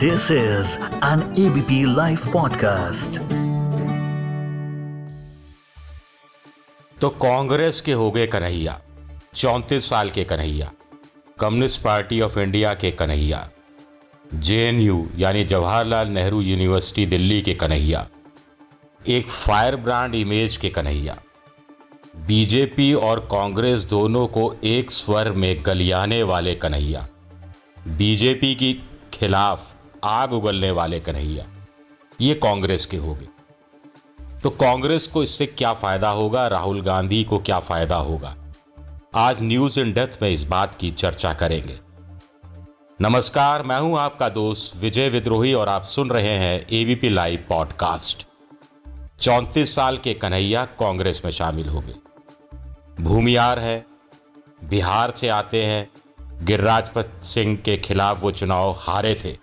This is an ABP Life podcast. तो कांग्रेस के हो गए कन्हैया, चौंतीस साल के Kanhaiya, communist party of India के कन्हैया, जेएनयू यानी जवाहरलाल नेहरू यूनिवर्सिटी दिल्ली के कन्हैया, एक फायर ब्रांड इमेज के कन्हैया, बीजेपी और कांग्रेस दोनों को एक स्वर में गलियाने वाले कन्हैया, बीजेपी की खिलाफ आग उगलने वाले कन्हैया, ये कांग्रेस के हो गए। तो कांग्रेस को इससे क्या फ़ायदा होगा? राहुल गांधी को क्या फ़ायदा होगा? आज न्यूज़ इन डेथ में इस बात की चर्चा करेंगे। नमस्कार, मैं हूँ आपका दोस्त विजय विद्रोही और आप सुन रहे हैं एबीपी लाइव पॉडकास्ट चौंतीस साल के कन्हैया कांग्रेस में शामिल हो गए। भूमियार है, बिहार से आते हैं गिरिराज सिंह के खिलाफ वो चुनाव हारे थे।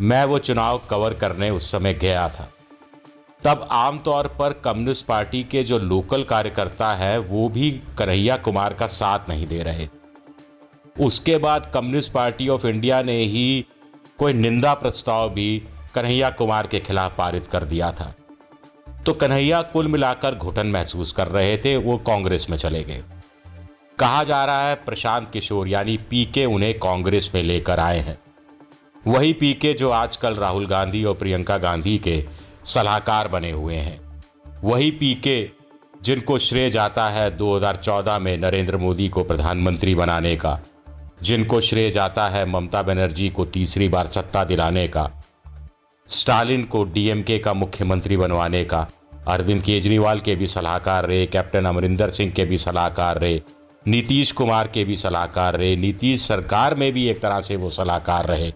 मैं वो चुनाव कवर करने उस समय गया था। तब आमतौर पर कम्युनिस्ट पार्टी के जो लोकल कार्यकर्ता हैं, वो भी कन्हैया कुमार का साथ नहीं दे रहे। उसके बाद कम्युनिस्ट पार्टी ऑफ़ इंडिया ने ही कोई निंदा प्रस्ताव भी कन्हैया कुमार के खिलाफ पारित कर दिया था। तो कन्हैया कुल मिलाकर घुटन महसूस कर रहे थे, वो कांग्रेस में चले गए। कहा जा रहा है, प्रशांत किशोर, यानी पीके उन्हें कांग्रेस में लेकर आए हैं। वही पीके जो आजकल राहुल गांधी और प्रियंका गांधी के सलाहकार बने हुए हैं। वही पीके, जिनको श्रेय जाता है 2014 में नरेंद्र मोदी को प्रधानमंत्री बनाने का, जिनको श्रेय जाता है ममता बनर्जी को तीसरी बार सत्ता दिलाने का, स्टालिन को डीएमके का मुख्यमंत्री बनवाने का, अरविंद केजरीवाल के भी सलाहकार रहे, कैप्टन अमरिंदर सिंह के भी सलाहकार रहे, नीतीश कुमार के भी सलाहकार रहे, नीतीश सरकार में भी एक तरह से वो सलाहकार रहे।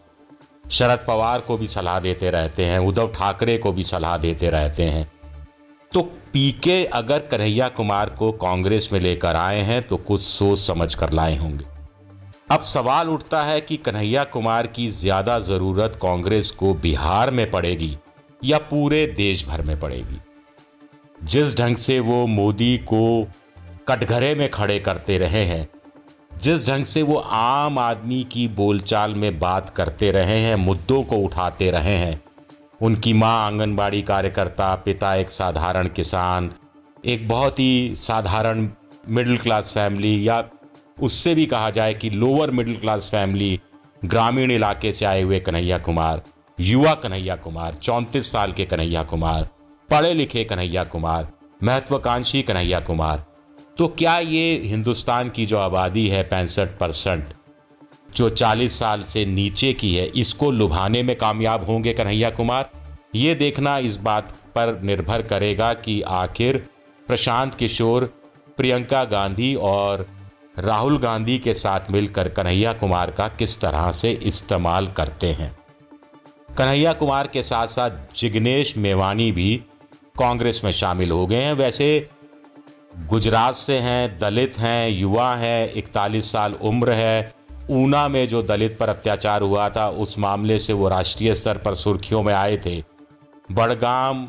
शरद पवार को भी सलाह देते रहते हैं, उद्धव ठाकरे को भी सलाह देते रहते हैं। तो पीके अगर कन्हैया कुमार को कांग्रेस में लेकर आए हैं तो कुछ सोच समझ कर लाए होंगे। अब सवाल उठता है कि कन्हैया कुमार की ज़्यादा ज़रूरत कांग्रेस को बिहार में पड़ेगी या पूरे देश भर में पड़ेगी? जिस ढंग से वो मोदी को कटघरे में खड़े करते रहे हैं जिस ढंग से वो आम आदमी की बोलचाल में बात करते रहे हैं, मुद्दों को उठाते रहे हैं, उनकी माँ आंगनबाड़ी कार्यकर्ता, पिता एक साधारण किसान, एक बहुत ही साधारण मिडिल क्लास फैमिली या उससे भी कहा जाए कि लोअर मिडिल क्लास फैमिली ग्रामीण इलाके से आए हुए कन्हैया कुमार, युवा कन्हैया कुमार, चौंतीस साल के कन्हैया कुमार, पढ़े लिखे कन्हैया कुमार, महत्वाकांक्षी कन्हैया कुमार तो क्या ये हिंदुस्तान की जो आबादी है पैंसठ परसेंट, जो 40 साल से नीचे की है, इसको लुभाने में कामयाब होंगे कन्हैया कुमार? ये देखना इस बात पर निर्भर करेगा कि आखिर प्रशांत किशोर, प्रियंका गांधी और राहुल गांधी के साथ मिलकर कन्हैया कुमार का किस तरह से इस्तेमाल करते हैं। कन्हैया कुमार के साथ साथ जिग्नेश मेवानी भी कांग्रेस में शामिल हो गए हैं। वैसे गुजरात से हैं, दलित हैं, युवा हैं, इकतालीस साल उम्र है। ऊना में जो दलित पर अत्याचार हुआ था, उस मामले से वो राष्ट्रीय स्तर पर सुर्खियों में आए थे। बड़गाम,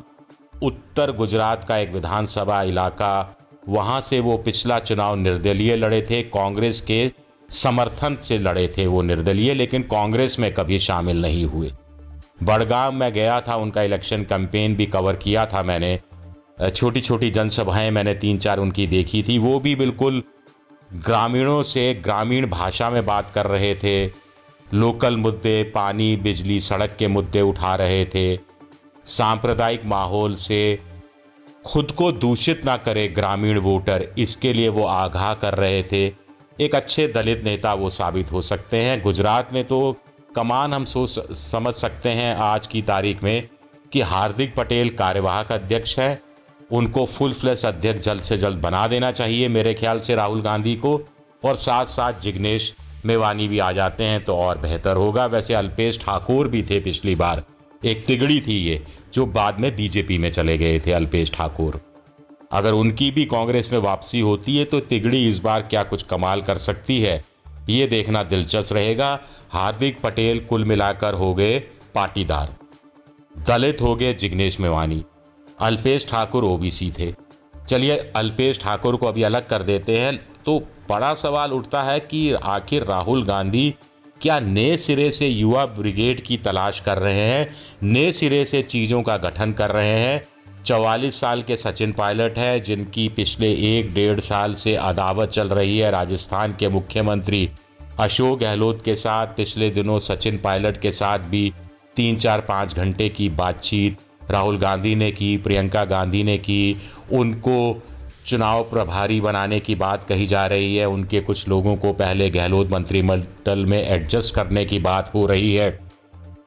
उत्तर गुजरात का एक विधानसभा इलाका, वहाँ से वो पिछला चुनाव निर्दलीय लड़े थे, कांग्रेस के समर्थन से लड़े थे वो निर्दलीय, लेकिन कांग्रेस में कभी शामिल नहीं हुए। बड़गाम में गया था, उनका इलेक्शन कैंपेन भी कवर किया था मैंने। छोटी छोटी जनसभाएँ मैंने तीन चार उनकी देखी थी। वो भी बिल्कुल ग्रामीणों से ग्रामीण भाषा में बात कर रहे थे। लोकल मुद्दे, पानी, बिजली, सड़क के मुद्दे उठा रहे थे। सांप्रदायिक माहौल से खुद को दूषित ना करे ग्रामीण वोटर, इसके लिए वो आगाह कर रहे थे। एक अच्छे दलित नेता वो साबित हो सकते हैं। गुजरात में तो कमान हम सोच समझ सकते हैं आज की तारीख में कि हार्दिक पटेल कार्यवाहक अध्यक्ष है। उनको फुल फ्लैश अध्यक्ष जल्द से जल्द बना देना चाहिए, मेरे ख्याल से राहुल गांधी को। और साथ साथ जिग्नेश मेवानी भी आ जाते हैं तो और बेहतर होगा। वैसे अल्पेश ठाकुर भी थे पिछली बार। एक तिगड़ी थी ये, जो बाद में बीजेपी में चले गए थे, अल्पेश ठाकुर। अगर उनकी भी कांग्रेस में वापसी होती है तो तिगड़ी इस बार क्या कुछ कमाल कर सकती है, ये देखना दिलचस्प रहेगा। हार्दिक पटेल कुल मिलाकर हो गए पाटीदार। दलित हो गए जिग्नेश मेवानी। अल्पेश ठाकुर ओबीसी थे। चलिए, अल्पेश ठाकुर को अभी अलग कर देते हैं। तो बड़ा सवाल उठता है कि आखिर राहुल गांधी क्या नए सिरे से युवा ब्रिगेड की तलाश कर रहे हैं? नए सिरे से चीज़ों का गठन कर रहे हैं? चवालीस साल के सचिन पायलट हैं, जिनकी पिछले एक डेढ़ साल से अदावत चल रही है राजस्थान के मुख्यमंत्री अशोक गहलोत के साथ। पिछले दिनों सचिन पायलट के साथ भी तीन चार पाँच घंटे की बातचीत राहुल गांधी ने की, प्रियंका गांधी ने की, उनको चुनाव प्रभारी बनाने की बात कही जा रही है। उनके कुछ लोगों को पहले गहलोत मंत्रिमंडल में एडजस्ट करने की बात हो रही है।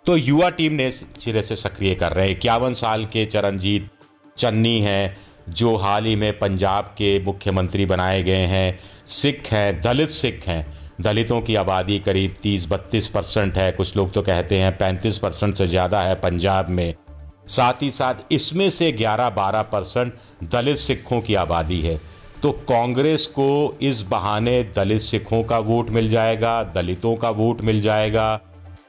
तो युवा टीम ने सिरे से सक्रिय कर रहे हैं। इक्यावन साल के चरणजीत चन्नी हैं, जो हाल ही में पंजाब के मुख्यमंत्री बनाए गए हैं। सिख हैं, दलित सिख हैं। दलितों की आबादी करीब तीस बत्तीस परसेंट है। कुछ लोग तो कहते हैं पैंतीस परसेंट से ज़्यादा है पंजाब में। साथ ही साथ इसमें से 11-12 परसेंट दलित सिखों की आबादी है। तो कांग्रेस को इस बहाने दलित सिखों का वोट मिल जाएगा दलितों का वोट मिल जाएगा।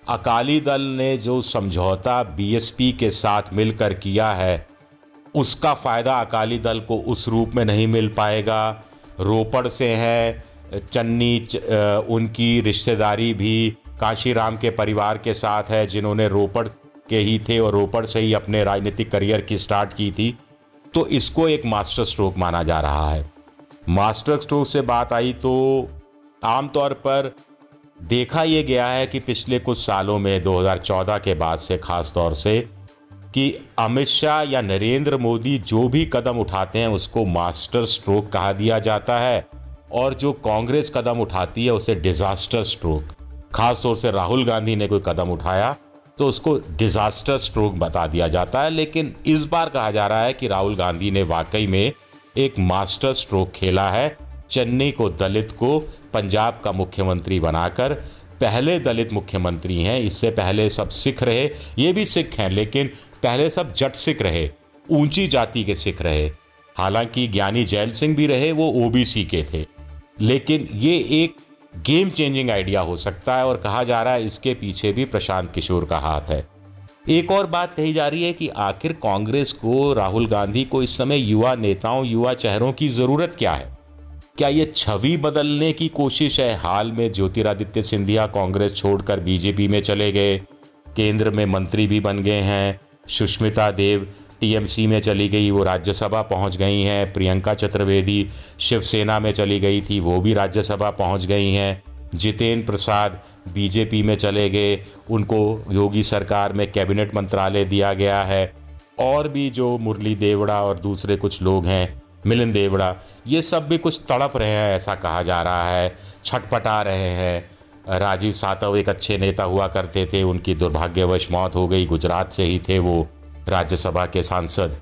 अकाली दल ने जो समझौता बीएसपी के साथ मिलकर किया है उसका फ़ायदा अकाली दल को उस रूप में नहीं मिल पाएगा। रोपड़ से है चन्नी च, उनकी रिश्तेदारी भी काशीराम के परिवार के साथ है जिन्होंने रोपड़ के ही थे और रोपड़ से ही अपने राजनीतिक करियर की स्टार्ट की थी तो इसको एक मास्टर स्ट्रोक माना जा रहा है। मास्टर स्ट्रोक से बात आई तो आमतौर पर देखा यह गया है कि पिछले कुछ सालों में 2014 के बाद से खास तौर से, कि अमित शाह या नरेंद्र मोदी जो भी कदम उठाते हैं, उसको मास्टर स्ट्रोक कहा दिया जाता है और जो कांग्रेस कदम उठाती है, उसे डिजास्टर स्ट्रोक। खास तौर से राहुल गांधी ने कोई कदम उठाया तो उसको डिजास्टर स्ट्रोक बता दिया जाता है, लेकिन इस बार कहा जा रहा है कि राहुल गांधी ने वाकई में एक मास्टर स्ट्रोक खेला है। चेन्नई को दलित को पंजाब का मुख्यमंत्री बनाकर पहले दलित मुख्यमंत्री हैं, इससे पहले सब सिख रहे, ये भी सिख हैं, लेकिन पहले सब जट सिख रहे, ऊँची जाति के सिख रहे। हालाँकि ज्ञानी जैल सिंह भी रहे, वो ओबीसी के थे। लेकिन ये एक गेम चेंजिंग आइडिया हो सकता है और कहा जा रहा है इसके पीछे भी प्रशांत किशोर का हाथ है। एक और बात कही जा रही है कि आखिर कांग्रेस को राहुल गांधी को इस समय युवा नेताओं, युवा चेहरों की ज़रूरत क्या है? क्या ये छवि बदलने की कोशिश है? हाल में ज्योतिरादित्य सिंधिया कांग्रेस छोड़कर बीजेपी में चले गए, केंद्र में मंत्री भी बन गए हैं, सुष्मिता देव टीएमसी में चली गई, वो राज्यसभा पहुँच गई हैं। प्रियंका चतुर्वेदी शिवसेना में चली गई थी, वो भी राज्यसभा पहुँच गई हैं। जितेंद्र प्रसाद बीजेपी में चले गए, उनको योगी सरकार में कैबिनेट मंत्रालय दिया गया है। और भी जो मुरली देवड़ा और दूसरे कुछ लोग हैं, मिलिंद देवड़ा, ये सब भी कुछ तड़प रहे हैं, ऐसा कहा जा रहा है। छटपटा रहे हैं। राजीव सातव एक अच्छे नेता हुआ करते थे, उनकी दुर्भाग्यवश मौत हो गई, गुजरात से ही थे वो। राज्यसभा के सांसद।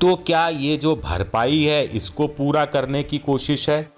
तो क्या ये जो भरपाई है, इसको पूरा करने की कोशिश है?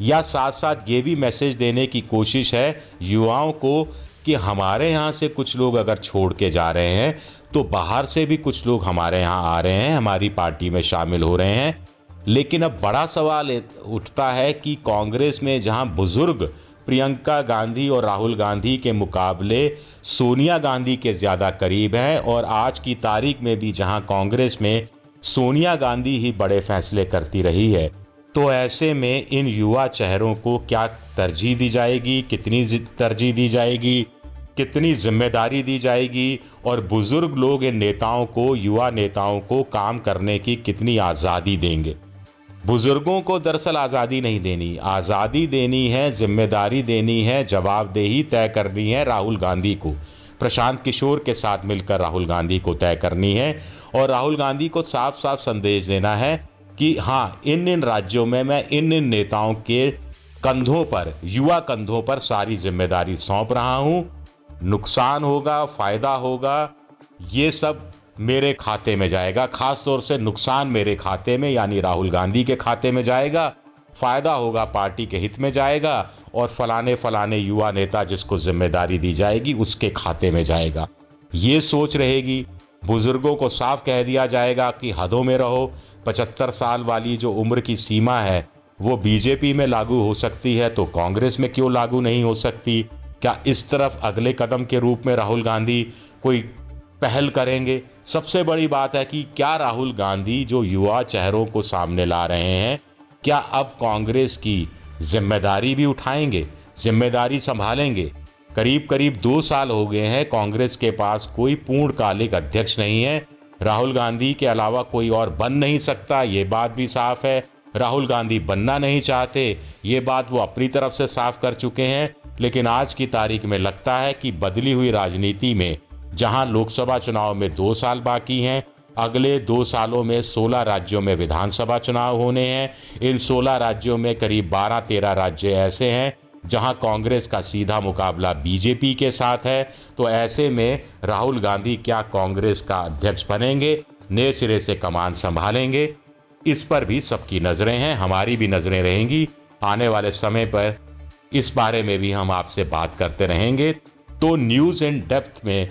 या साथ साथ ये भी मैसेज देने की कोशिश है युवाओं को कि हमारे यहाँ से कुछ लोग अगर छोड़ के जा रहे हैं तो बाहर से भी कुछ लोग हमारे यहाँ आ रहे हैं, हमारी पार्टी में शामिल हो रहे हैं। लेकिन अब बड़ा सवाल उठता है कि कांग्रेस में जहाँ बुज़ुर्ग प्रियंका गांधी और राहुल गांधी के मुकाबले सोनिया गांधी के ज़्यादा करीब हैं और आज की तारीख में भी जहाँ कांग्रेस में सोनिया गांधी ही बड़े फैसले करती रही है तो ऐसे में इन युवा चेहरों को क्या तरजीह दी जाएगी, कितनी तरजीह दी जाएगी, कितनी ज़िम्मेदारी दी जाएगी और बुज़ुर्ग लोग इन नेताओं को, युवा नेताओं को काम करने की कितनी आज़ादी देंगे? बुज़ुर्गों को दरअसल आज़ादी नहीं देनी, आज़ादी देनी है, ज़िम्मेदारी देनी है, जवाबदेही तय करनी है राहुल गांधी को। प्रशांत किशोर के साथ मिलकर राहुल गांधी को तय करनी है और राहुल गांधी को साफ़ साफ़ संदेश देना है कि हाँ इन इन राज्यों में मैं इन इन नेताओं के कंधों पर, युवा कंधों पर सारी ज़िम्मेदारी सौंप रहा हूँ। नुकसान होगा, फ़ायदा होगा, ये सब मेरे खाते में जाएगा खास तौर से नुकसान मेरे खाते में, यानी राहुल गांधी के खाते में जाएगा, फ़ायदा होगा पार्टी के हित में जाएगा, और फलाने फलाने युवा नेता जिसको ज़िम्मेदारी दी जाएगी, उसके खाते में जाएगा। ये सोच रहेगी, बुज़ुर्गों को साफ़ कह दिया जाएगा कि हदों में रहो, पचहत्तर साल वाली जो उम्र की सीमा है, वो बीजेपी में लागू हो सकती है तो कांग्रेस में क्यों लागू नहीं हो सकती? क्या इस तरफ़ अगले कदम के रूप में राहुल गांधी कोई पहल करेंगे। सबसे बड़ी बात है कि क्या राहुल गांधी जो युवा चेहरों को सामने ला रहे हैं, क्या अब कांग्रेस की ज़िम्मेदारी भी उठाएँगे, ज़िम्मेदारी संभालेंगे? करीब करीब दो साल हो गए हैं कांग्रेस के पास कोई पूर्णकालिक अध्यक्ष नहीं है। राहुल गांधी के अलावा कोई और बन नहीं सकता, ये बात भी साफ़ है। राहुल गांधी बनना नहीं चाहते, ये बात वो अपनी तरफ़ से साफ़ कर चुके हैं। लेकिन आज की तारीख में लगता है कि बदली हुई राजनीति में जहाँ लोकसभा चुनाव में दो साल बाकी हैं। अगले दो सालों में 16 राज्यों में विधानसभा चुनाव होने हैं। इन 16 राज्यों में करीब 12-13 राज्य ऐसे हैं, जहाँ कांग्रेस का सीधा मुकाबला बीजेपी के साथ है। तो ऐसे में राहुल गांधी क्या कांग्रेस का अध्यक्ष बनेंगे? नए सिरे से कमान संभालेंगे? इस पर भी सबकी नज़रें हैं, हमारी भी नज़रें रहेंगी। आने वाले समय पर इस बारे में भी हम आपसे बात करते रहेंगे। तो न्यूज़ इन डेप्थ में